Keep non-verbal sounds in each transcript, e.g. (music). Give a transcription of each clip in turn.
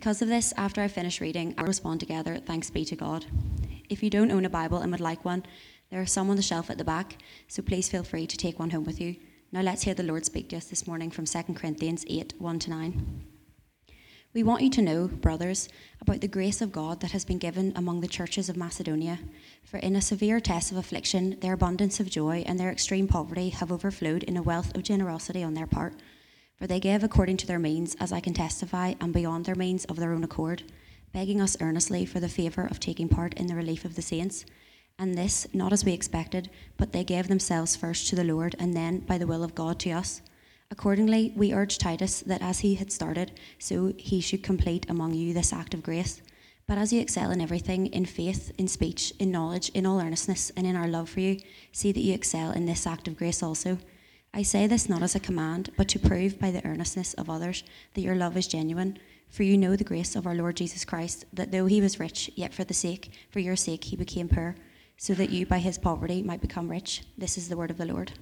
Because of this, after I finish reading, I'll respond together, Thanks be to God. If you don't own a Bible and would like one, there are some on the shelf at the back, so please feel free to take one home with you. Now let's hear the Lord speak to us this morning from 2 Corinthians 8 1 to 9. We want you to know, brothers, about the grace of God that has been given among the churches of Macedonia. For in a severe test of affliction, their abundance of joy and their extreme poverty have overflowed in a wealth of generosity on their part. For they gave according to their means, as I can testify, and beyond their means of their own accord, begging us earnestly for the favour of taking part in the relief of the saints. And this, not as we expected, but they gave themselves first to the Lord, and then, by the will of God, to us. Accordingly, we urge Titus that as he had started, so he should complete among you this act of grace. But as you excel in everything, in faith, in speech, in knowledge, in all earnestness, and in our love for you, see that you excel in this act of grace also. I say this not as a command, but to prove by the earnestness of others that your love is genuine. For you know the grace of our Lord Jesus Christ, that though he was rich, yet for the sake, for your sake, he became poor, so that you by his poverty might become rich. This is the word of the Lord.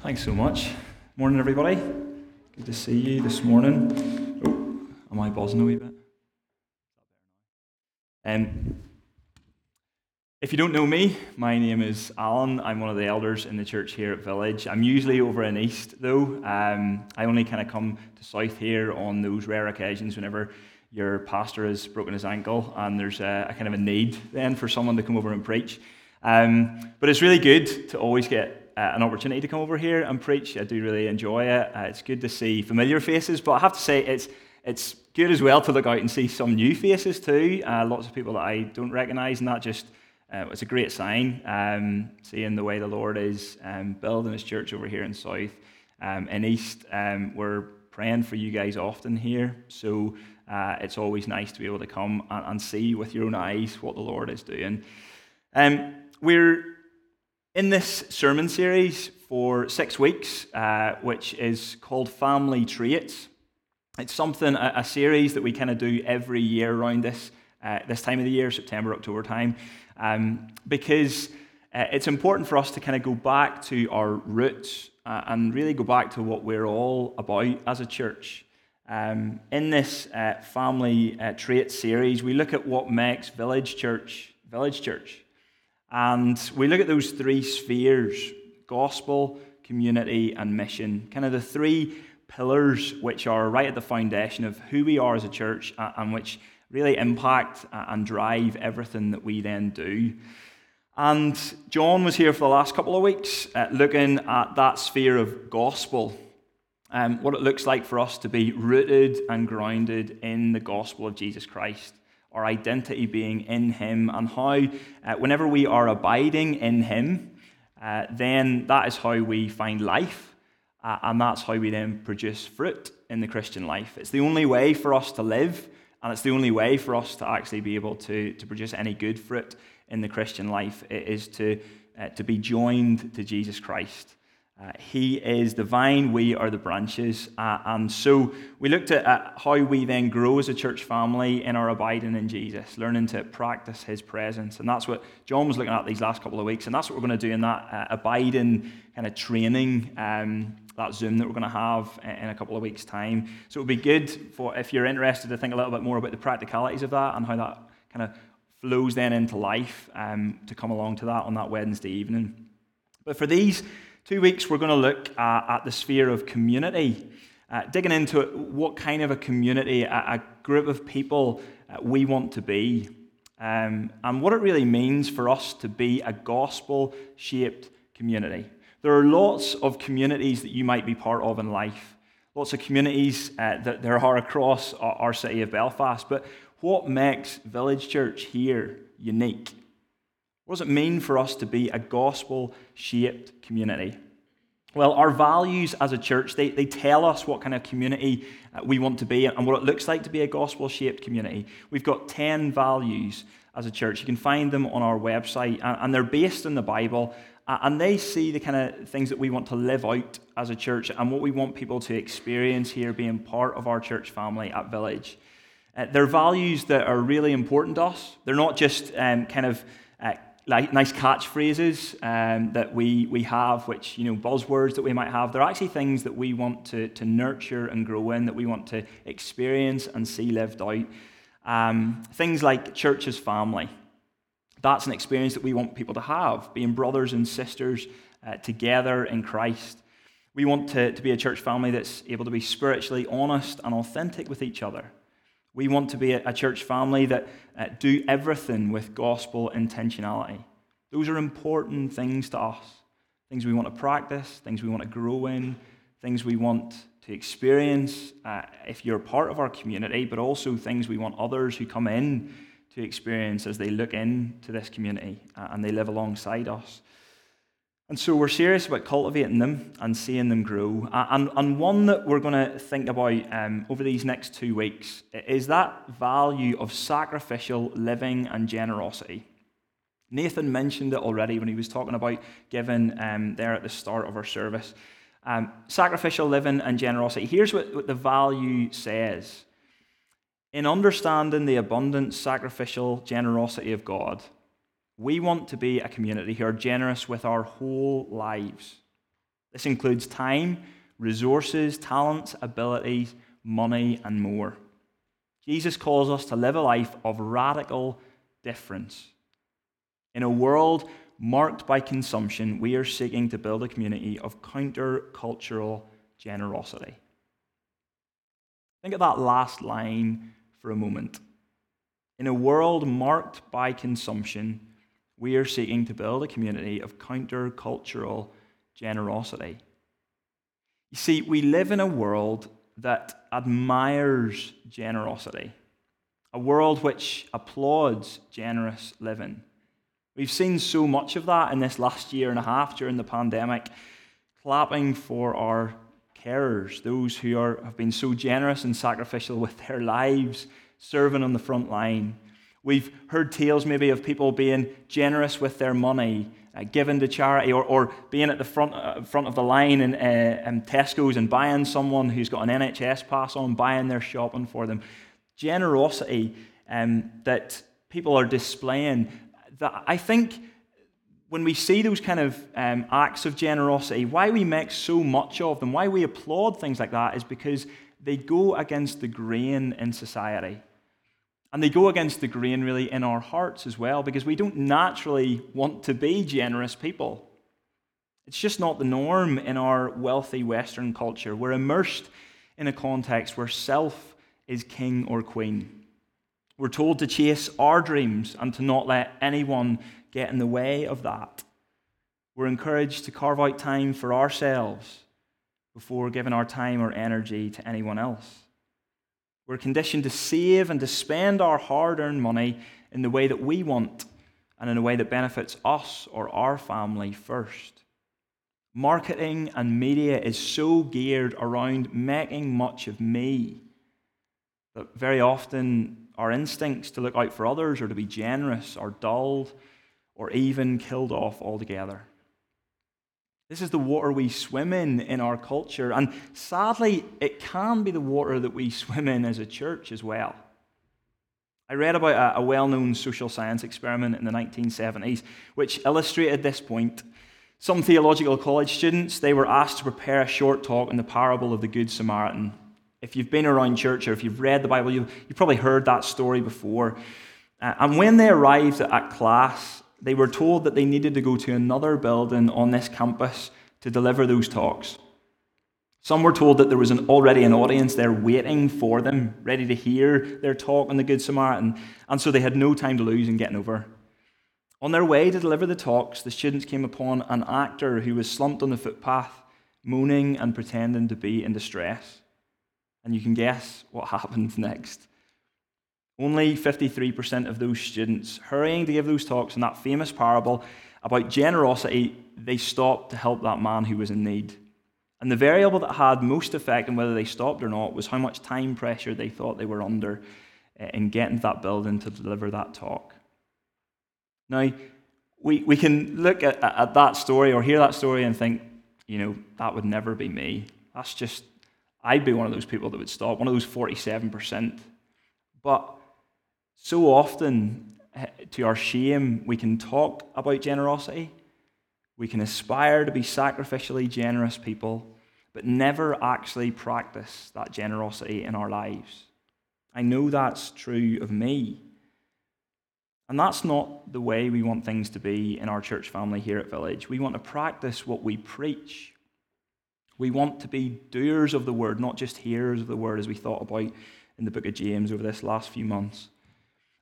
Thanks so much. Morning, everybody. Good to see you this morning. Oh, am I buzzing a wee bit? Um, if you don't know me, my name is Alan. I'm one of the elders in the church here at Village. I'm usually over in East, though. Um, I only kind of come to South here on those rare occasions whenever your pastor has broken his ankle and there's a, a kind of a need then for someone to come over and preach. Um, but it's really good to always get uh, an opportunity to come over here and preach. I do really enjoy it. Uh, it's good to see familiar faces, but I have to say it's it's good as well to look out and see some new faces too. Uh, lots of people that I don't recognise, and that just uh, it's a great sign. Um, seeing the way the Lord is um, building His church over here in South, um, in East, um, we're praying for you guys often here. So uh, it's always nice to be able to come and, and, see with your own eyes what the Lord is doing. Um, we're in this sermon series for six weeks, uh, which is called Family Traits. It's something, a, a series that we kind of do every year around this, uh, this time of the year, September, October time, um, because uh, it's important for us to kind of go back to our roots uh, and really go back to what we're all about as a church. Um, in this uh, family uh, trait series, we look at what makes Village Church Village Church. And we look at those three spheres gospel, community, and mission. Kind of the three pillars which are right at the foundation of who we are as a church and which really impact and drive everything that we then do. And John was here for the last couple of weeks uh, looking at that sphere of gospel, um, what it looks like for us to be rooted and grounded in the gospel of Jesus Christ our identity being in Him, and how, uh, whenever we are abiding in Him, uh, then that is how we find life, uh, and that's how we then produce fruit in the Christian life. It's the only way for us to live, and it's the only way for us to actually be able to, to produce any good fruit in the Christian life. It is to, uh, to be joined to Jesus Christ. Uh, he is the vine, we are the branches. Uh, and so we looked at, at, how we then grow as a church family in our abiding in Jesus, learning to practice his presence. And that's what John was looking at these last couple of weeks. And that's what we're going to do in that uh, abiding kind of training, um, that Zoom that we're going to have in a couple of weeks' time. So it would be good for if you're interested to think a little bit more about the practicalities of that and how that kind of flows then into life um, to come along to that on that Wednesday evening. But for these, Two weeks, we're going to look uh, at the sphere of community, uh, digging into what kind of a community, a, a group of people uh, we want to be, um, and what it really means for us to be a gospel shaped community. There are lots of communities that you might be part of in life, lots of communities uh, that there are across our, our city of Belfast, but what makes Village Church here unique? What does it mean for us to be a gospel shaped community? Well, our values as a church, they, they tell us what kind of community uh, we want to be and what it looks like to be a gospel shaped community. We've got 10 values as a church. You can find them on our website, and they're based in the Bible. And they see the kind of things that we want to live out as a church and what we want people to experience here being part of our church family at Village. Uh, they're values that are really important to us. They're not just um, kind of uh, like nice catchphrases um, that we, we have, which, you know, buzzwords that we might have. They're actually things that we want to, to nurture and grow in, that we want to experience and see lived out. Um, things like church as family. That's an experience that we want people to have, being brothers and sisters uh, together in Christ. We want to, to be a church family that's able to be spiritually honest and authentic with each other. We want to be a, church family that uh, do everything with gospel intentionality. Those are important things to us. Things we want to practice, things we want to grow in, things we want to experience uh, if you're part of our community, but also things we want others who come in to experience as they look into this community uh, and they live alongside us. And so we're serious about cultivating them and seeing them grow. And, and one that we're going to think about um, over these next two weeks is that value of sacrificial living and generosity. Nathan mentioned it already when he was talking about giving um, there at the start of our service. Um, sacrificial living and generosity. Here's what, what the value says In understanding the abundant sacrificial generosity of God, we want to be a community who are generous with our whole lives. This includes time, resources, talents, abilities, money, and more. Jesus calls us to live a life of radical difference. In a world marked by consumption, we are seeking to build a community of counter-cultural generosity. Think of that last line for a moment. In a world marked by consumption, we are seeking to build a community of counter-cultural generosity. You see, we live in a world that admires generosity, a world which applauds generous living. We've seen so much of that in this last year and a half during the pandemic, clapping for our carers, those who are, have been so generous and sacrificial with their lives, serving on the front line. We've heard tales maybe of people being generous with their money, uh, given to charity, or, or being at the front, uh, front of the line in, uh, in Tesco's and buying someone who's got an NHS pass on, buying their shopping for them. Generosity um, that people are displaying. That I think when we see those kind of um, acts of generosity, why we make so much of them, why we applaud things like that, is because they go against the grain in society. And they go against the grain, really, in our hearts as well, because we don't naturally want to be generous people. It's just not the norm in our wealthy Western culture. We're immersed in a context where self is king or queen. We're told to chase our dreams and to not let anyone get in the way of that. We're encouraged to carve out time for ourselves before giving our time or energy to anyone else. We're conditioned to save and to spend our hard earned money in the way that we want and in a way that benefits us or our family first. Marketing and media is so geared around making much of me that very often our instincts to look out for others or to be generous are dulled or even killed off altogether. This is the water we swim in in our culture. And sadly, it can be the water that we (laughs) swim in as a church as well. I read about a, well known social science experiment in the 1970s which illustrated this point. Some theological college students, they were asked to prepare a short talk on the parable of the Good Samaritan. If you've been around church or if you've read the Bible, you've, you've probably heard that story before. Uh, and when they arrived at class, they were told that they needed to go to another building on this campus to deliver those talks. Some were told that there was an, already an audience there waiting for them, ready to hear their talk on the Good Samaritan, and so they had no time to lose in getting over. On their way to deliver the talks, the students came upon an actor who was slumped on the footpath, moaning and pretending to be in distress. And you can guess what (laughs) happened next. Only 53% of those students hurrying to give those talks in that famous parable about generosity, they stopped to help that man who was in need. And the variable that had most effect on whether they stopped or not was how much time pressure they thought they were under eh, in getting to that building to deliver that talk. Now, we, we can look at, at that story or hear that story and think, you know, that would never be me. That's just, I'd be one of those people that would stop, one of those 47%. But so often, eh, to our shame, we can talk about generosity. We can aspire to be sacrificially generous people, but never actually practice that generosity in our lives. I know that's true of me. And that's not the way we want things to be in our church family here at Village. We want to practice what we preach. We want to be doers of the word, not just hearers of the word, as we thought about in the book of James over this last few months.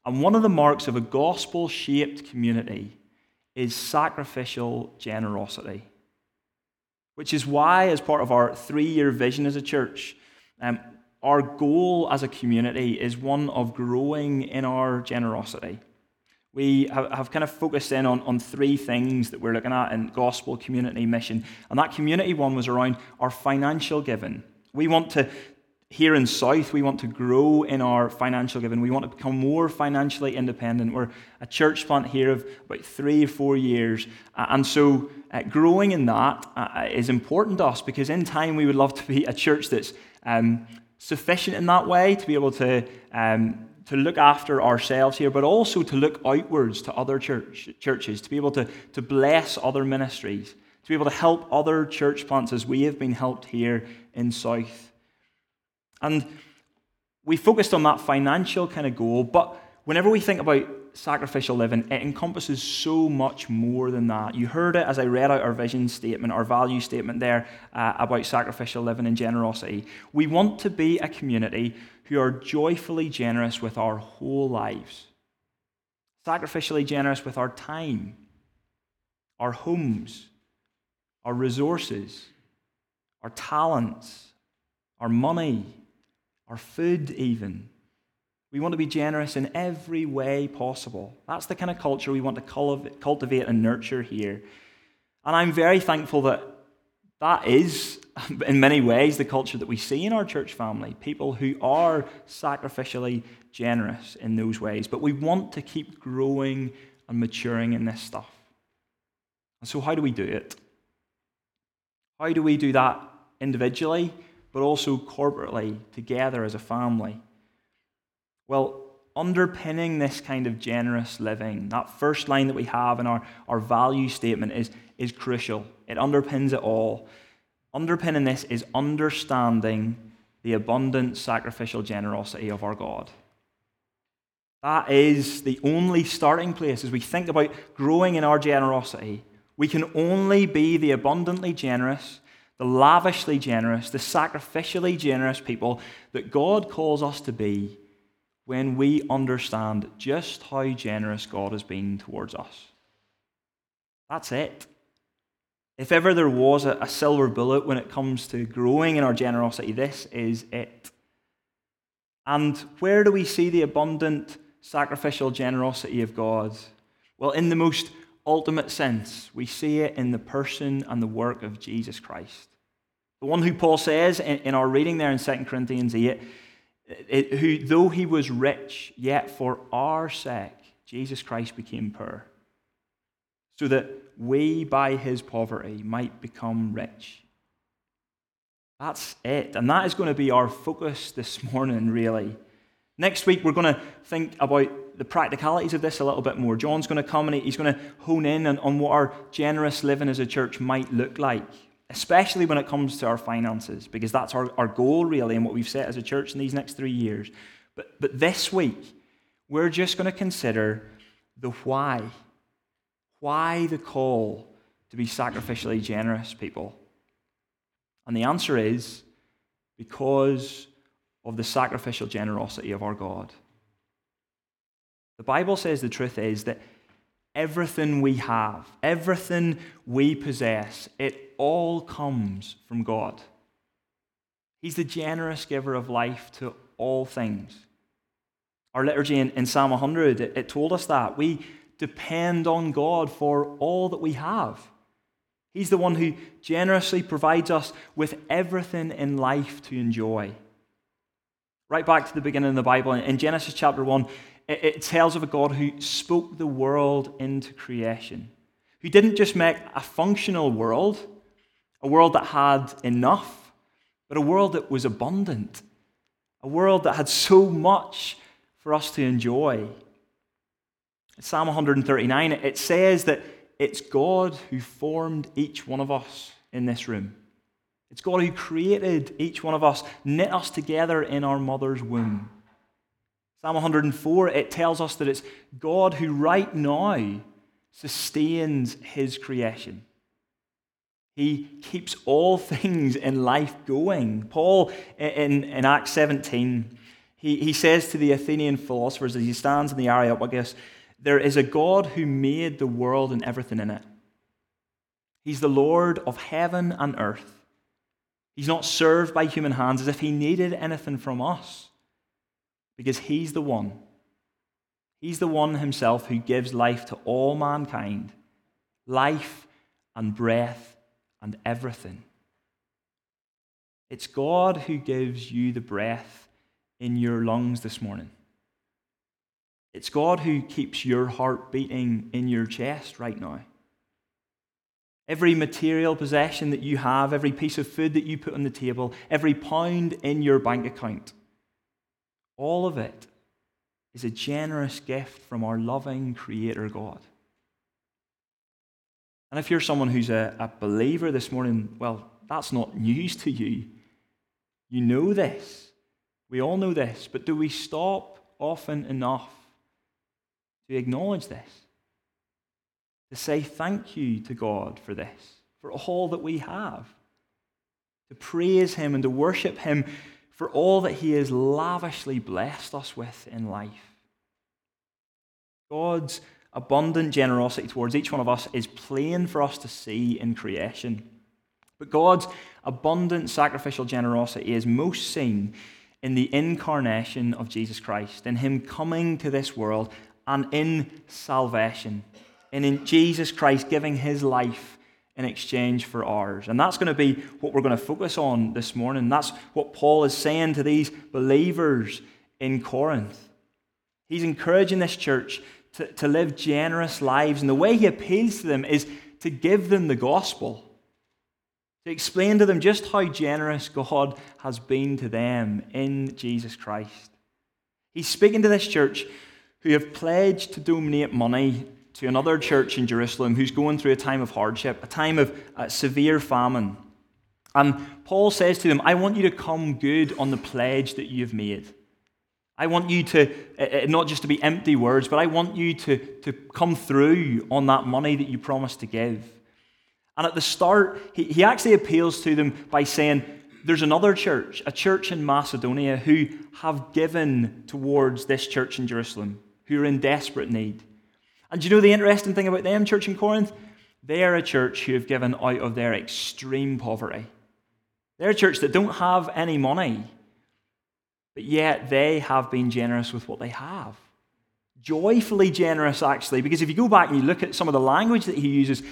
And one of the marks of a gospel shaped community is sacrificial generosity, which is why, as part of our three year vision as a church, um, our goal as a community is one of growing in our generosity we have, have, kind of focused in on, on three things that we're looking at in gospel community mission. And that community one was around our financial giving. We want to, here in South, we want to grow in our financial giving. We want to become more financially independent. We're a church plant here of about three or four years. and so uh, growing in that uh, is important to us because in time we would love to be a church that's um, sufficient in that way to be able to um, to look after ourselves here, but also to look outwards to other church, churches, to be able to, to bless other ministries, to be able to help other church plants as we have been helped here in South. And we focused on that financial kind of goal, but whenever we think about sacrificial living, it encompasses so much more than that. You heard it as I read out our vision statement, our value statement there uh, about sacrificial living and generosity. We want to be a community who are joyfully generous with our whole lives, sacrificially generous with our time, our homes, our resources, our talents, our money, our food, even. We want to be generous in every way possible. That's the kind of culture we want to cultivate and nurture here. And I'm very thankful that that is, (laughs) in many ways, the culture that we see in our church family people who are sacrificially generous in those ways. But we want to keep growing and maturing in this stuff. And so, how do we do it? How do we do that individually, but also corporately, together as a family? Well, underpinning this kind of generous living, that first line that we have in our, our value statement is, is crucial. It underpins it all. Underpinning this is understanding the abundant sacrificial generosity of our God. That is the only starting place as we think about growing in our generosity. We can only be the abundantly generous, the lavishly generous, the sacrificially generous people that God calls us to be when we understand just how generous God has been towards us. That's it. If ever there was a, a, silver bullet when it comes to growing in our generosity, this is it. And where do we see the abundant sacrificial generosity of God? Well, in the most ultimate sense, we see it in the person and the work of Jesus Christ. The one who Paul says in, in our reading there in 2 Corinthians 8, it, who, though he was rich, yet for our sake, Jesus Christ became poor, so that we, by his poverty, might become rich. That's it. And that is going to be our focus this morning, really. Next week, we're going to think about the practicalities of this a little bit more. John's going to come and he's going to hone in on, on what our generous living as a church might look like especially when it comes to our finances, because that's our, our goal really and what we've set as a church in these next three years. But, but this week, we're just going to consider the why. Why the call to be sacrificially generous, people? And the answer is because of the sacrificial generosity of our God. The Bible says the truth is that everything we have, everything we possess, it all comes from God. He's the generous giver of life to all things. Our liturgy in, in Psalm 100, it, it told us that. We depend on God for all that we have. He's the one who generously provides us with everything in life to enjoy. Right back to the beginning of the Bible, in Genesis chapter 1, it tells of a God who spoke the world into creation, who didn't just make a functional world, a world that had enough, but a world that was abundant, a world that had so much for us to enjoy. Psalm 139, it says that it's God who formed each one of us in this room. It's God who created each one of us, knit us together in our mother's womb. Psalm 104, it tells us that it's God who right now sustains his creation. He keeps all (laughs) things in life going. Paul, in, in Acts 17, he, he says to the Athenian philosophers as he stands in the Areopagus, there is a God who made the world and everything in it. He's the Lord of heaven and earth. He's not served by human hands as if he needed anything from us, because he's the one. He's the one himself who gives life to all mankind life and breath and everything. It's God who gives you the breath in your lungs this morning. It's God who keeps your heart beating in your chest right now. Every material possession that you have, every piece of food that you put on the table, every pound in your bank account, all of it is a generous gift from our loving Creator God. And if you're someone who's a, a believer this morning, well, that's not news to you. You know this. We all know this. But do we stop often enough to acknowledge this? to say thank you to God for this, for all that we have, to praise Him and to worship Him for all that He has lavishly blessed us with in life. God's abundant generosity towards each one of us is plain for us to see in creation. But God's abundant sacrificial generosity is most seen in the incarnation of Jesus Christ, in Him coming to this world and in salvation and in Jesus Christ giving his life in exchange for ours. And that's going to be what we're going to focus on this morning. That's what Paul is saying to these believers in Corinth. He's encouraging this church to, to live generous lives. And the way he appeals to them is to give them the gospel, to explain to them just how generous God has been to them in Jesus Christ. He's speaking to this church who have pledged to donate money to another church in Jerusalem who's going through a time of hardship, a time of uh, severe famine. And Paul says to them, I want you to come good on the pledge that you've made. I want you to, uh, uh, not just to be empty words, but I want you to, to come through on that money that you promised to give. And at the start, he, he actually appeals to them by saying, There's another church, a church in Macedonia, who have given towards this church in Jerusalem, who are in desperate need. And you know the interesting thing about them, church in Corinth? They are a church who have given out of their extreme poverty. They're a church that don't have any money, but yet they have been generous with what they have. Joyfully generous, actually, because if you go back and you look at some of the language that he uses,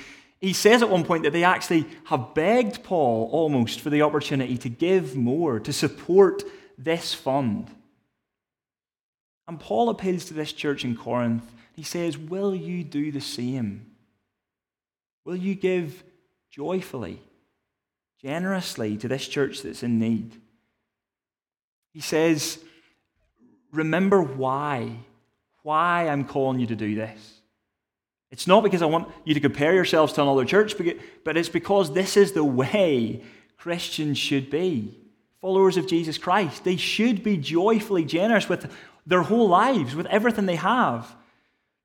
he says at one point that they actually have begged Paul almost for the opportunity to give more, to support this fund. And Paul appeals to this church in Corinth he says, Will you do the same? Will you give joyfully, generously to this church that's in need? He says, Remember why. Why I'm calling you to do this. It's not because I want you to compare yourselves to another church, but it's because this is the way Christians should be. Followers of Jesus Christ. They should be joyfully generous with their whole lives, with everything they have.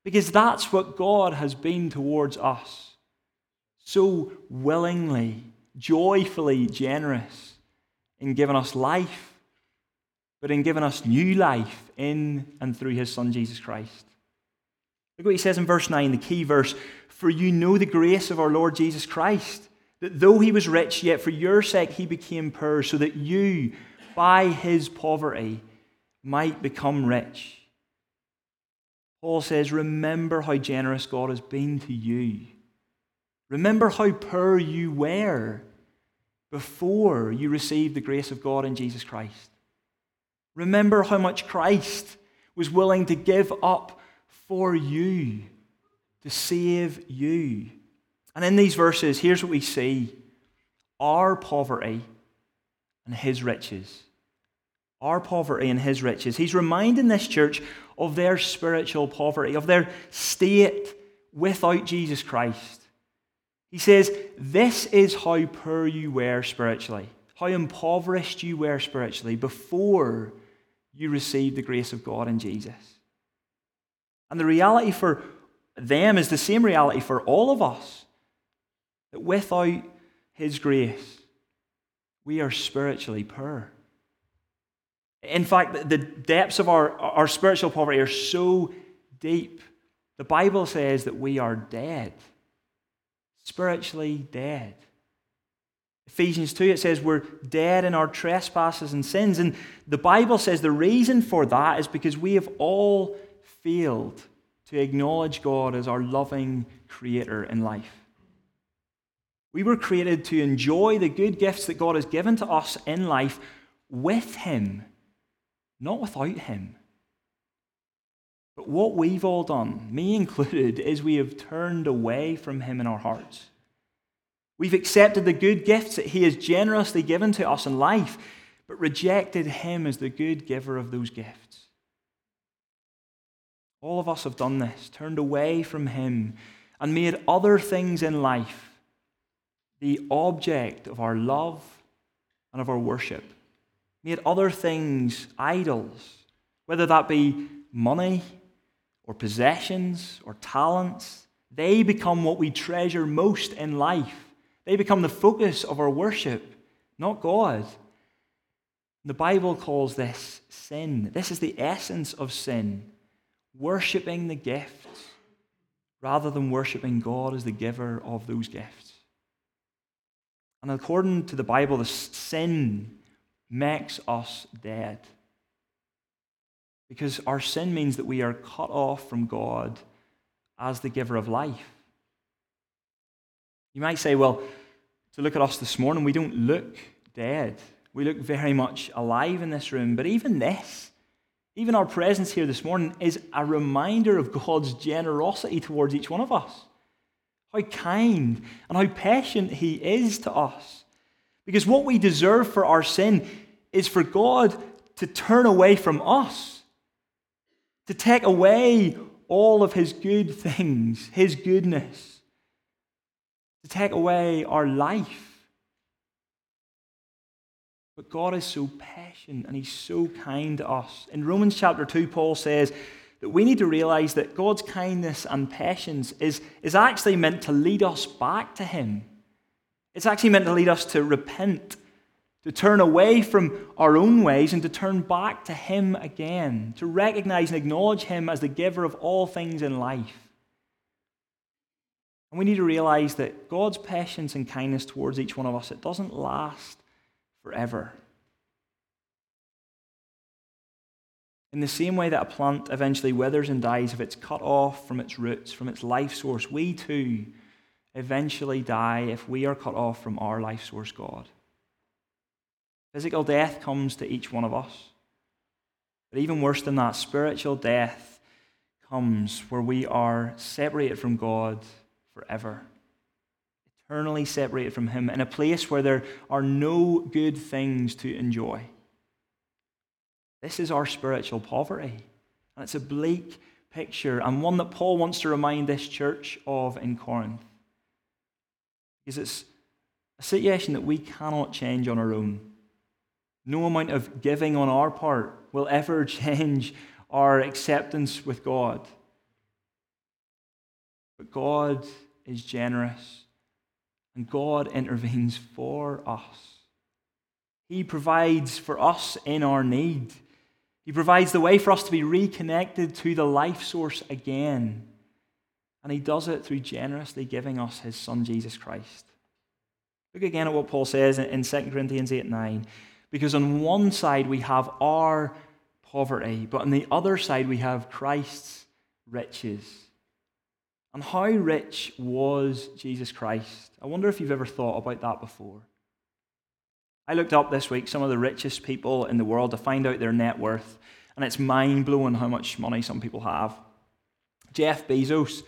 Because that's what God has been towards us. So willingly, joyfully generous in giving us life, but in giving us new life in and through his Son, Jesus Christ. Look what he says in verse 9, the key verse For you know the grace of our Lord Jesus Christ, that though he was rich, yet for your sake he became poor, so that you, by his poverty, might become rich. Paul says, Remember how generous God has been to you. Remember how poor you were before you received the grace of God in Jesus Christ. Remember how much Christ was willing to give up for you, to save you. And in these verses, here's what we see our poverty and his riches our poverty and his riches. He's reminding this church of their spiritual poverty, of their state without Jesus Christ. He says, This is how poor you were spiritually, how impoverished you were spiritually before you received the grace of God in Jesus. And the reality for them is the same reality for all of us that without His grace, we are spiritually poor. In fact, the depths of our, our spiritual poverty are so deep. The Bible says that we are dead, spiritually dead. Ephesians 2, it says we're dead in our trespasses and sins. And the Bible says the reason for that is because we have all failed to acknowledge God as our loving creator in life. We were created to enjoy the good gifts that God has given to us in life with Him not without Him. But what we've all done, (laughs) me included, is we have turned away from Him in our hearts. We've accepted the good gifts that He has generously given to us in life, but rejected Him as the good giver of those gifts. All of us have done this, turned away from Him, and made other things in life the object of our love and of our worship made other things idols, whether that be money or possessions or talents. They become what we treasure most in life. They become the focus of our worship, not God. The Bible calls this sin. This is the essence of sin worshipping the gifts rather than worshipping God as the giver of those gifts. And according to the Bible, the sin makes us dead. Because our sin means that we are cut off from God as the giver of life. You might say, well, to look at us this morning, we don't look dead. We look very much alive in this room. But even this, even our presence here this morning, is a reminder of God's generosity towards each one of us. How kind and how patient He is to us. Because what we deserve for our sin is for God to turn away from us, to take away all of His good things, His goodness, to take away our life. But God is so patient and He's so kind to us. In Romans chapter 2, Paul says that we need to realize that God's kindness and patience is, is actually meant to lead us back to Him. It's actually meant to lead us to repent to turn away from our own ways and to turn back to Him again, to recognize and acknowledge Him as the giver of all things in life. And we need to realize that God's patience and kindness towards each one of us, it doesn't last forever. In the same way that a plant eventually withers and dies if it's cut off from its roots, from its life source, we too eventually die if we are cut off from our life source, God. Physical death comes to each one of us. But even worse than that, spiritual death comes where we are separated from God forever, eternally separated from Him, in a place where there are no good things to enjoy. This is our spiritual poverty. And it's a bleak picture, and one that Paul wants to remind this church of in Corinth. Because it's a situation that we cannot change on our own. No amount of giving on our part will ever (laughs) change our acceptance with God. But God is generous, and God intervenes for us. He provides for us in our need. He provides the way for us to be reconnected to the life source again. And He does it through generously giving us His Son, Jesus Christ. Look again at what Paul says in 2 Corinthians 8 9. Because on one side we have our poverty, but on the other side we have Christ's riches. And how rich was Jesus Christ? I wonder if you've ever thought about that before. I looked up this week some of the richest people in the world to find out their net worth, and it's mind blowing how much money some people have. Jeff Bezos,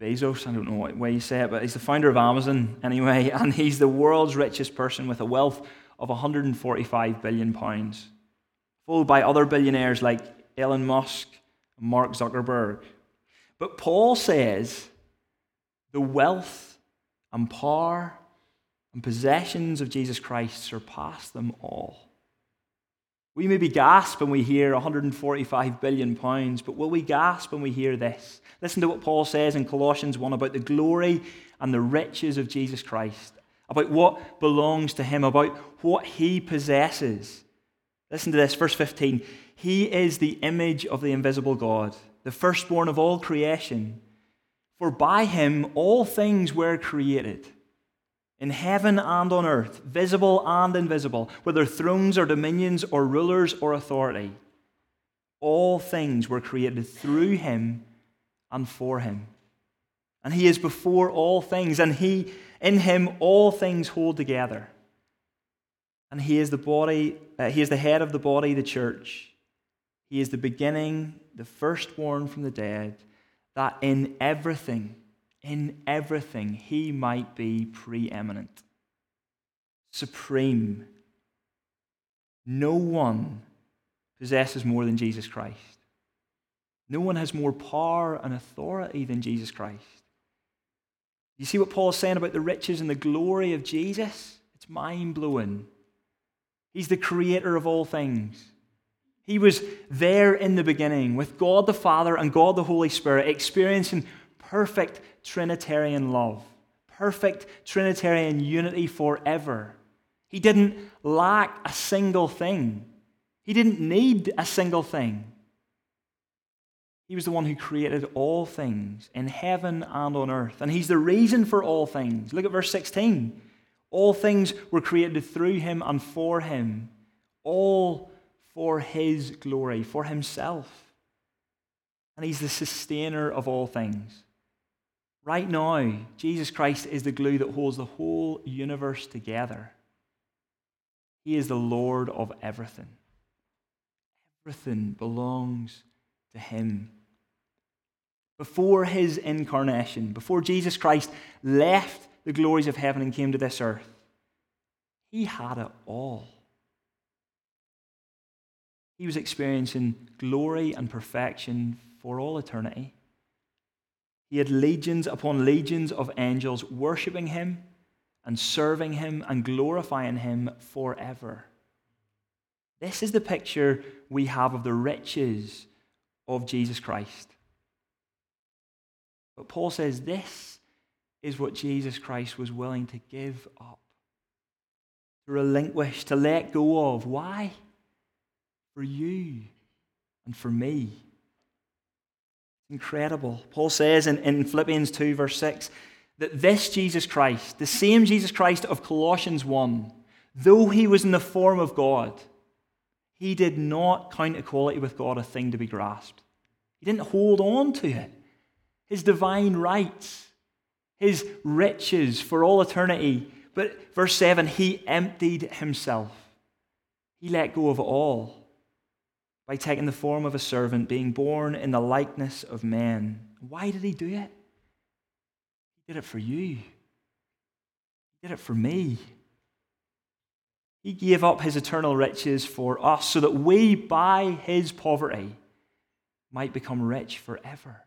Bezos, I don't know way you say it, but he's the founder of Amazon anyway, (laughs) and he's the world's richest person with a wealth of 145 billion pounds. followed by other billionaires like Elon Musk and Mark Zuckerberg. But Paul says the wealth and power and possessions of Jesus Christ surpass them all. We maybe gasp when we hear 145 billion pounds, but will we gasp when we hear this? Listen to what Paul says in Colossians 1 about the glory and the riches of Jesus Christ, about what belongs to him, about what he possesses. Listen to this, verse 15. He is the image of the invisible God, the firstborn of all creation. For by him all things were created in heaven and on earth, visible and invisible, whether thrones or dominions or rulers or authority. All things were created through him and for him. And he is before all things, and he in him all things hold together. And he is the body, uh, he is the head of the body, the church. He is the beginning, the firstborn from the dead, that in everything in everything he might be preeminent, supreme. No one possesses more than Jesus Christ. No one has more power and authority than Jesus Christ. You see what Paul is saying about the riches and the glory of Jesus? It's mind blowing. He's the creator of all things. He was there in the beginning with God the Father and God the Holy Spirit, experiencing perfect Trinitarian love, perfect Trinitarian unity forever. He didn't lack a single thing, he didn't need a single thing. He was the one who created all things in heaven and on earth. And He's the reason for all things. Look at verse 16. All things were created through Him and for Him, all for His glory, for Himself. And He's the sustainer of all things. Right now, Jesus Christ is the glue that holds the whole universe together. He is the Lord of everything. Everything belongs to Him. Before His incarnation, before Jesus Christ left the glories of heaven and came to this earth, He had it all. He was experiencing glory and perfection for all eternity. He had legions upon legions of angels worshiping him and serving him and glorifying him forever. This is the picture we have of the riches of Jesus Christ. But Paul says this is what Jesus Christ was willing to give up, to relinquish, to let go of. Why? For you and for me. Incredible. Paul says in, in Philippians 2, verse 6, that this Jesus Christ, the same Jesus Christ of Colossians 1, though he was in the form of God, he did not count equality with God a thing to be grasped. He didn't hold on to it. His divine rights, his riches for all eternity. But verse 7, he emptied himself. He let go of all by taking the form of a servant, being born in the likeness of men. Why did he do it? He did it for you, he did it for me. He gave up his eternal riches for us so that we, by his poverty, might become rich forever.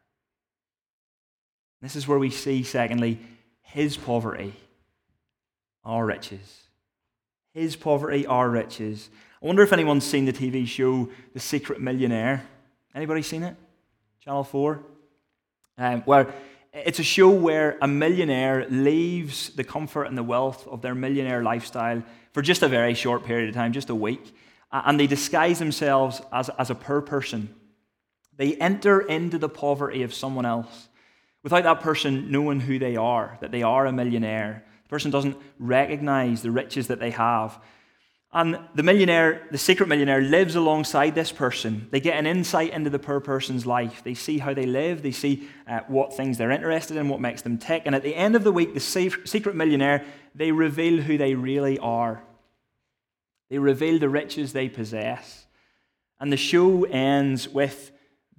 This is where we see, secondly, his poverty, our riches. His poverty, our riches. I wonder if anyone's seen the TV show The Secret Millionaire. Anybody seen it? Channel 4? Um, where it's a show where a millionaire leaves the comfort and the wealth of their millionaire lifestyle for just a very short period of time, just a week, and they disguise themselves as, as a poor person. They enter into the poverty of someone else without that person knowing who they are, that they are a millionaire. The person doesn't recognize the riches that they have. And the millionaire, the secret millionaire, lives alongside this person. They get an insight into the poor person's life. They see how they live. They see uh, what things they're interested in, what makes them tick. And at the end of the week, the secret millionaire, they reveal who they really are. They reveal the riches they possess. And the show ends with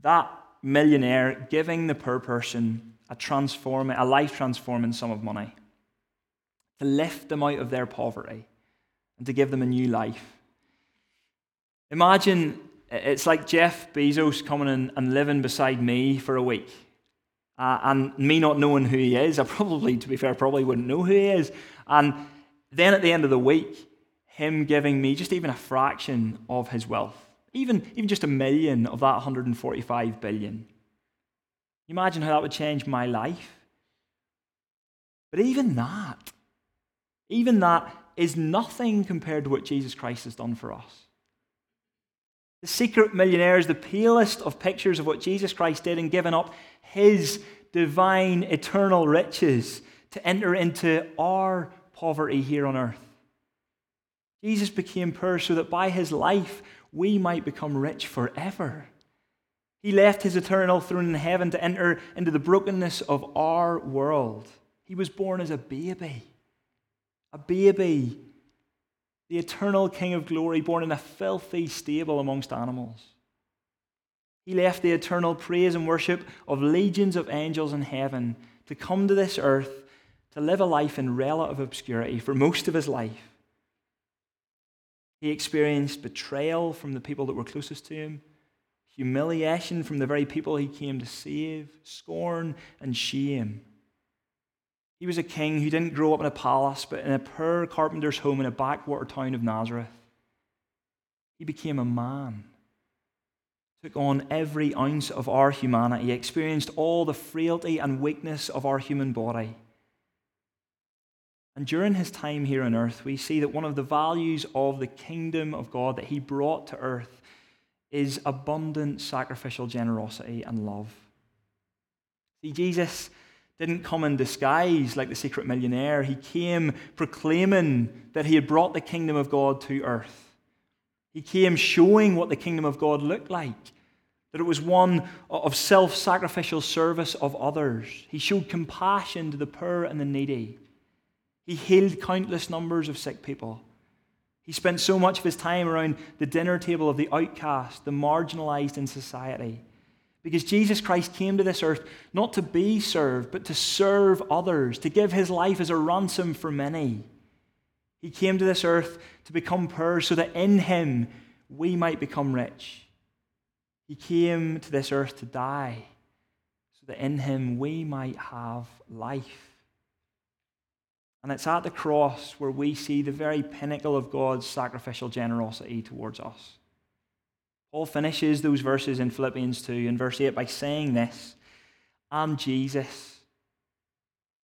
that millionaire giving the poor person a, transform, a life transforming sum of money to lift them out of their poverty and to give them a new life. Imagine it's like Jeff Bezos coming in and living beside me for a week. Uh, and me not knowing who he is, I probably, to be fair, probably wouldn't know who he is. And then at the end of the week, him giving me just even a fraction of his wealth, even, even just a million of that 145 billion. Imagine how that would change my life? But even that, even that is nothing compared to what Jesus Christ has done for us. The secret millionaire is the palest of pictures of what Jesus Christ did in giving up his divine eternal riches to enter into our poverty here on earth. Jesus became poor so that by his life we might become rich forever. He left his eternal throne in heaven to enter into the brokenness of our world. He was born as a baby, a baby, the eternal King of glory, born in a filthy stable amongst animals. He left the eternal praise and worship of legions of angels in heaven to come to this earth to live a life in relative obscurity for most of his life. He experienced betrayal from the people that were closest to him, humiliation from the very people he came to save, scorn and shame. He was a king who didn't grow up in a palace, but in a poor carpenter's home in a backwater town of Nazareth. He became a man took on every ounce of our humanity, experienced all the frailty and weakness of our human body. And during his time here on earth, we see that one of the values of the kingdom of God that he brought to earth is abundant sacrificial generosity and love. See, Jesus didn't come in disguise like the secret millionaire. He came proclaiming that he had brought the kingdom of God to earth. He came showing what the kingdom of God looked like, that it was one of self sacrificial service of others. He showed compassion to the poor and the needy. He healed countless numbers of sick people. He spent so much of his time around the dinner table of the outcast, the marginalized in society. Because Jesus Christ came to this earth not to be served, but to serve others, to give his life as a ransom for many. He came to this earth to become poor so that in him we might become rich. He came to this earth to die so that in him we might have life. And it's at the cross where we see the very pinnacle of God's sacrificial generosity towards us. Paul finishes those verses in Philippians 2 in verse 8 by saying this And Jesus,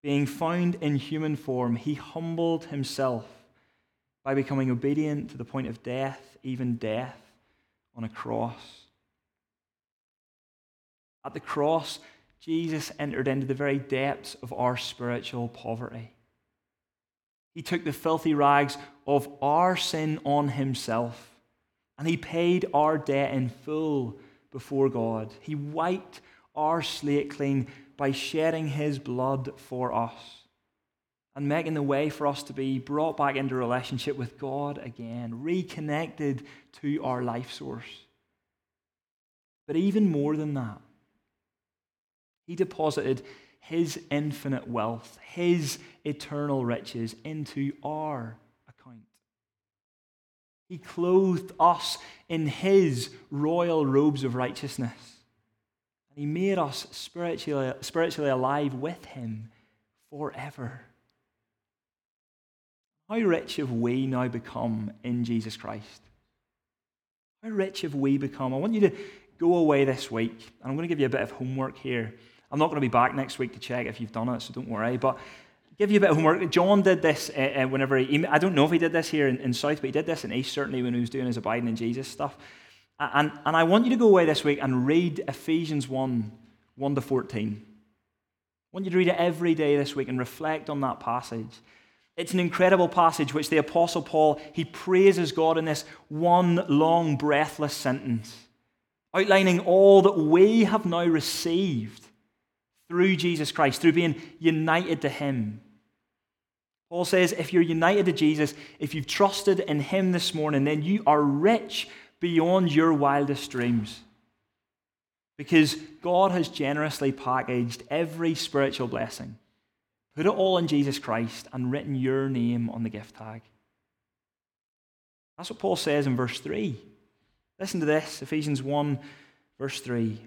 being found in human form, he humbled himself by becoming obedient to the point of death, even death on a cross. At the cross, Jesus entered into the very depths of our spiritual poverty. He took the filthy rags of our sin on himself, and he paid our debt in full before God. He wiped our slate clean by shedding his blood for us and making the way for us to be brought back into relationship with God again, reconnected to our life source. But even more than that, He deposited His infinite wealth, His eternal riches into our. He clothed us in His royal robes of righteousness. And He made us spiritually, spiritually alive with Him forever. How rich have we now become in Jesus Christ? How rich have we become? I want you to go away this week, and I'm going to give you a bit of homework here. I'm not going to be back next week to check if you've done it, so don't worry. But give you a bit of homework. John did this uh, whenever he, I don't know if he did this here in, in South, but he did this in East, certainly when he was doing his abiding in Jesus stuff. And, and I want you to go away this week and read Ephesians 1 1 to 14. I want you to read it every day this week and reflect on that passage. It's an incredible passage which the Apostle Paul, he praises God in this one long, breathless sentence, outlining all that we have now received through Jesus Christ, through being united to him. Paul says, if you're united to Jesus, if you've trusted in him this morning, then you are rich beyond your wildest dreams. Because God has generously packaged every spiritual blessing Put it all in Jesus Christ and written your name on the gift tag. That's what Paul says in verse 3. Listen to this Ephesians 1, verse 3.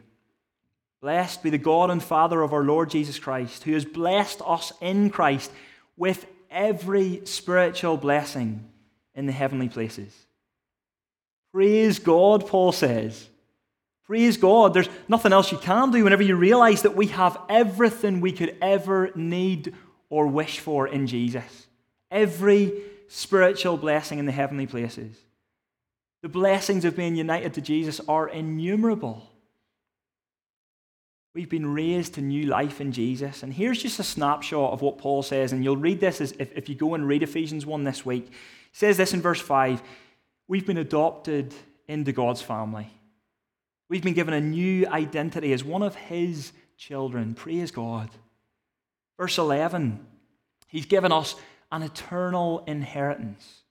Blessed be the God and Father of our Lord Jesus Christ, who has blessed us in Christ with every spiritual blessing in the heavenly places. Praise God, Paul says. Praise God. There's nothing else you can do whenever you realize that we have everything we could ever need or wish for in Jesus. Every spiritual blessing in the heavenly places. The blessings of being united to Jesus are innumerable. We've been raised to new life in Jesus. And here's just a snapshot of what Paul says. And you'll read this as if, if you go and read Ephesians 1 this week. He says this in verse 5 We've been adopted into God's family. We've been given a new identity as one of His children. Praise God. Verse 11 He's given us an eternal inheritance,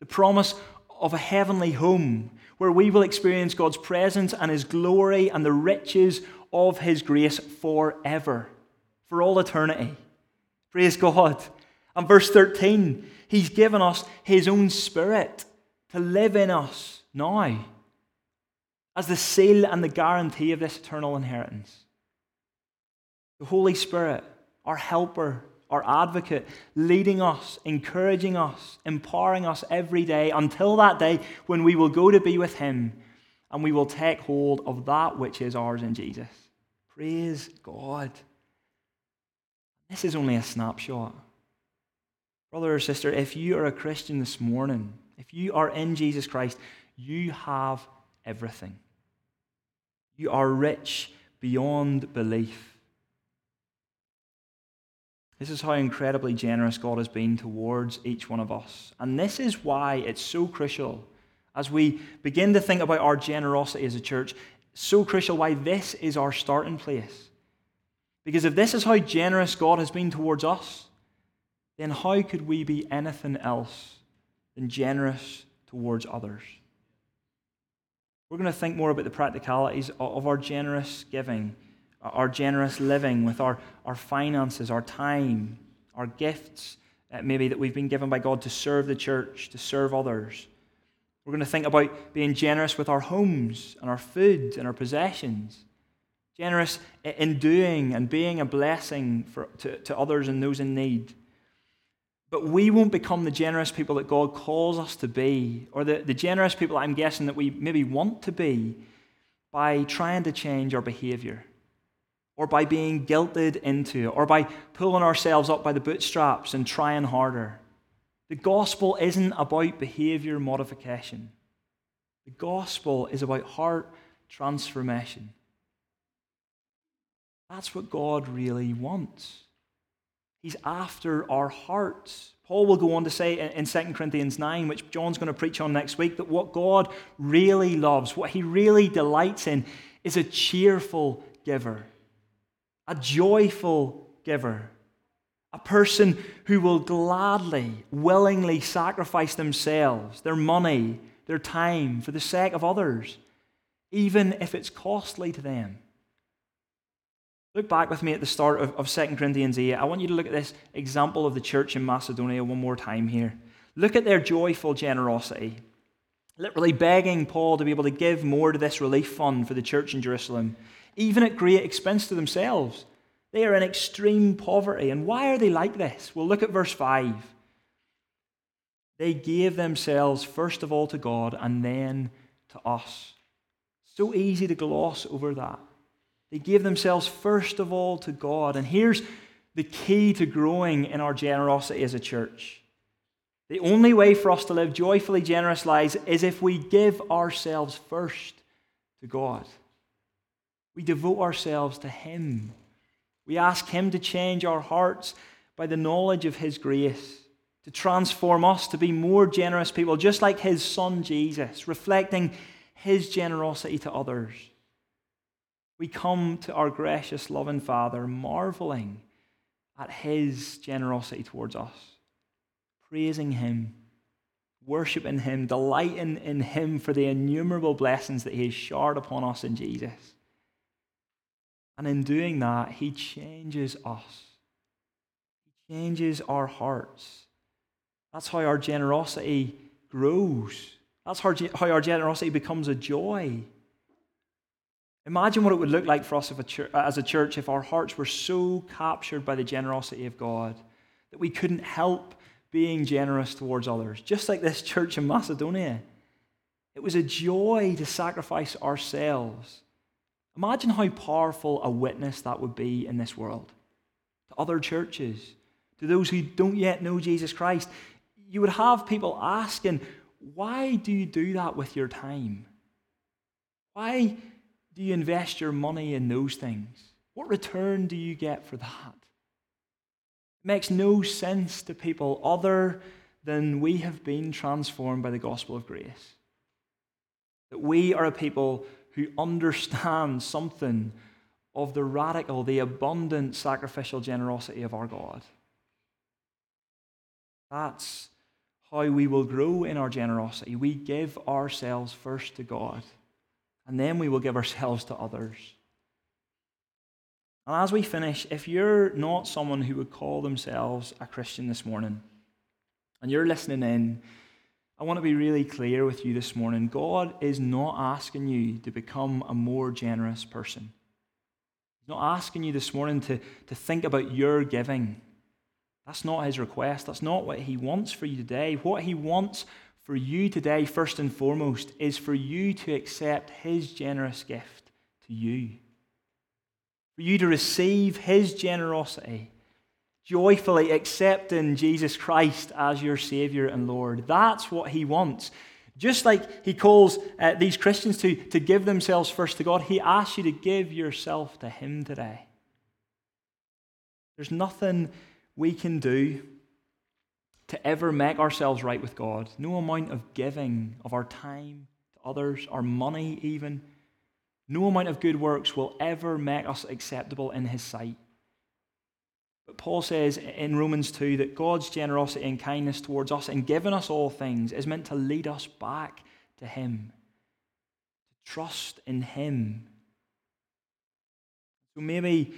the promise of a heavenly home where we will experience God's presence and His glory and the riches of His grace forever, for all eternity. Praise God. And verse 13, He's given us His own Spirit to live in us now as the seal and the guarantee of this eternal inheritance. The Holy Spirit, our helper, our advocate, leading us, encouraging us, empowering us every day until that day when we will go to be with Him and we will take hold of that which is ours in Jesus. Praise God. This is only a snapshot. Brother or sister, if you are a Christian this morning, if you are in Jesus Christ, you have everything. You are rich beyond belief. This is how incredibly generous God has been towards each one of us. And this is why it's so crucial as we begin to think about our generosity as a church, so crucial why this is our starting place. Because if this is how generous God has been towards us, then how could we be anything else than generous towards others? We're going to think more about the practicalities of our generous giving, our generous living with our, our finances, our time, our gifts, uh, maybe that we've been given by God to serve the church, to serve others. We're going to think about being generous with our homes and our food and our possessions. Generous in doing and being a blessing for, to, to others and those in need. But we won't become the generous people that God calls us to be, or the, the generous people I'm guessing that we maybe want to be, by trying to change our behavior, or by being guilted into or by pulling ourselves up by the bootstraps and trying harder. The gospel isn't about behavior modification, the gospel is about heart transformation. That's what God really wants. He's after our hearts. Paul will go on to say in 2 Corinthians 9, which John's going to preach on next week, that what God really loves, what he really delights in, is a cheerful giver, a joyful giver, a person who will gladly, willingly sacrifice themselves, their money, their time for the sake of others, even if it's costly to them. Look back with me at the start of, of 2 Corinthians 8. I want you to look at this example of the church in Macedonia one more time here. Look at their joyful generosity. Literally begging Paul to be able to give more to this relief fund for the church in Jerusalem, even at great expense to themselves. They are in extreme poverty. And why are they like this? Well, look at verse 5. They gave themselves first of all to God and then to us. So easy to gloss over that. They gave themselves first of all to God. And here's the key to growing in our generosity as a church. The only way for us to live joyfully generous lives is if we give ourselves first to God. We devote ourselves to Him. We ask Him to change our hearts by the knowledge of His grace, to transform us to be more generous people, just like His Son Jesus, reflecting His generosity to others we come to our gracious, loving Father, marveling at His generosity towards us, praising Him, worshiping Him, delighting in Him for the innumerable blessings that He has showered upon us in Jesus. And in doing that, He changes us, He changes our hearts. That's how our generosity grows That's how our generosity becomes a joy. Imagine what it would look like for us as a church if our hearts were so captured by the generosity of God that we couldn't help being generous towards others, just like this church in Macedonia. It was a joy to sacrifice ourselves. Imagine how powerful a witness that would be in this world to other churches, to those who don't yet know Jesus Christ. You would have people asking, Why do you do that with your time? Why do you invest your money in those things? What return do you get for that? It makes no sense to people other than we have been transformed by the gospel of grace. That we are a people who understand something of the radical, the abundant sacrificial generosity of our God. That's how we will grow in our generosity. We give ourselves first to God and then we will give ourselves to others. And as we finish, if you're not someone who would call themselves a Christian this morning, and you're listening in, I want to be really clear with you this morning. God is not asking you to become a more generous person. He's not asking you this morning to, to think about your giving. That's not his request. That's not what he wants for you today. What he wants for you today, first and foremost, is for you to accept His generous gift to you. For you to receive His generosity, joyfully accepting Jesus Christ as your Savior and Lord. That's what He wants. Just like He calls uh, these Christians to, to give themselves first to God, He asks you to give yourself to Him today. There's nothing we can do to ever make ourselves right with God. No amount of giving of our time to others, our money even, no amount of good works will ever make us acceptable in His sight. But Paul says in Romans 2 that God's generosity and kindness towards us in giving us all things is meant to lead us back to Him, to trust in Him. So maybe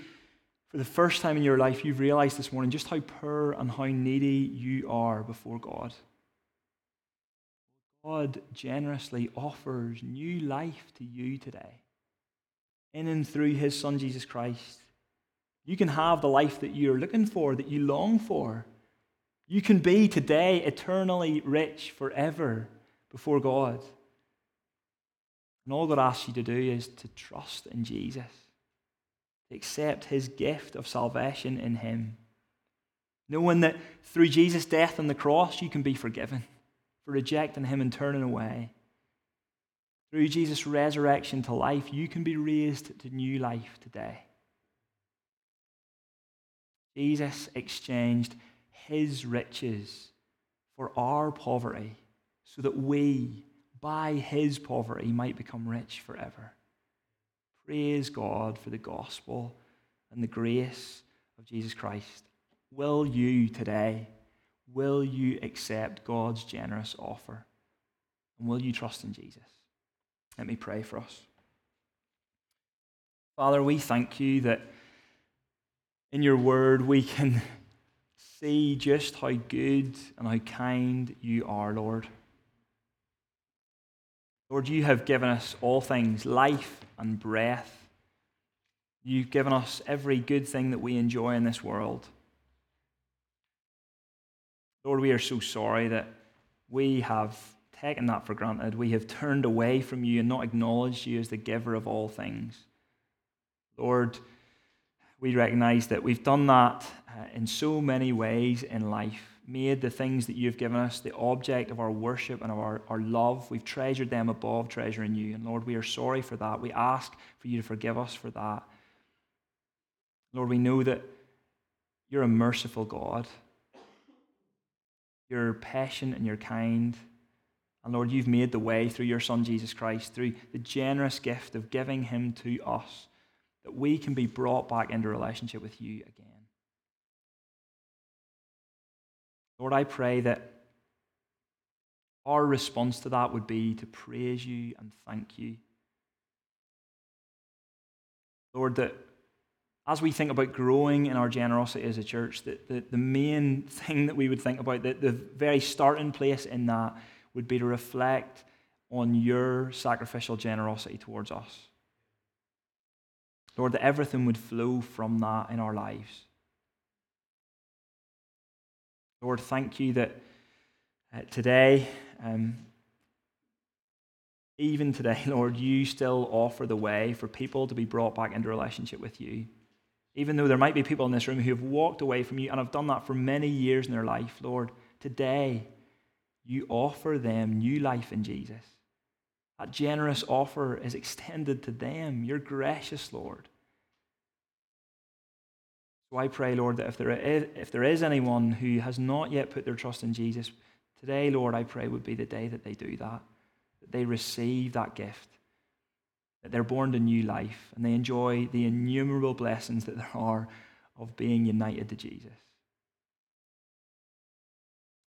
for the first time in your life, you've realized this morning just how poor and how needy you are before God. God generously offers new life to you today. In and through his Son, Jesus Christ. You can have the life that you're looking for, that you long for. You can be today eternally rich forever before God. And all God asks you to do is to trust in Jesus accept his gift of salvation in him. Knowing that through Jesus' death on the cross, you can be forgiven for rejecting him and turning away. Through Jesus' resurrection to life, you can be raised to new life today. Jesus exchanged his riches for our poverty so that we, by his poverty, might become rich forever. Praise God for the gospel and the grace of Jesus Christ. Will you today, will you accept God's generous offer? And will you trust in Jesus? Let me pray for us. Father, we thank you that in your word we can see just how good and how kind you are, Lord. Lord, you have given us all things life and breath. You've given us every good thing that we enjoy in this world. Lord, we are so sorry that we have taken that for granted. We have turned away from you and not acknowledged you as the giver of all things. Lord, we recognize that we've done that uh, in so many ways in life made the things that you've given us the object of our worship and of our, our love. We've treasured them above treasuring you. And Lord, we are sorry for that. We ask for you to forgive us for that. Lord, we know that you're a merciful God. You're patient and you're kind. And Lord, you've made the way through your Son, Jesus Christ, through the generous gift of giving him to us, that we can be brought back into relationship with you again. Lord, I pray that our response to that would be to praise you and thank you. Lord, that as we think about growing in our generosity as a church, that the, the main thing that we would think about, that the very starting place in that would be to reflect on your sacrificial generosity towards us. Lord, that everything would flow from that in our lives. Lord, thank you that uh, today, um, even today, (laughs) Lord, you still offer the way for people to be brought back into relationship with you. Even though there might be people in this room who have walked away from you and have done that for many years in their life, Lord, today you offer them new life in Jesus. That generous offer is extended to them. You're gracious, Lord. So I pray, Lord, that if there, is, if there is anyone who has not yet put their trust in Jesus, today, Lord, I pray would be the day that they do that, that they receive that gift, that they're born to new life, and they enjoy the innumerable blessings that there are of being united to Jesus.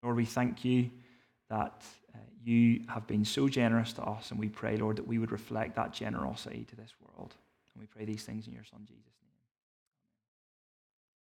Lord, we thank you that you have been so generous to us, and we pray, Lord, that we would reflect that generosity to this world. And we pray these things in your Son, Jesus'.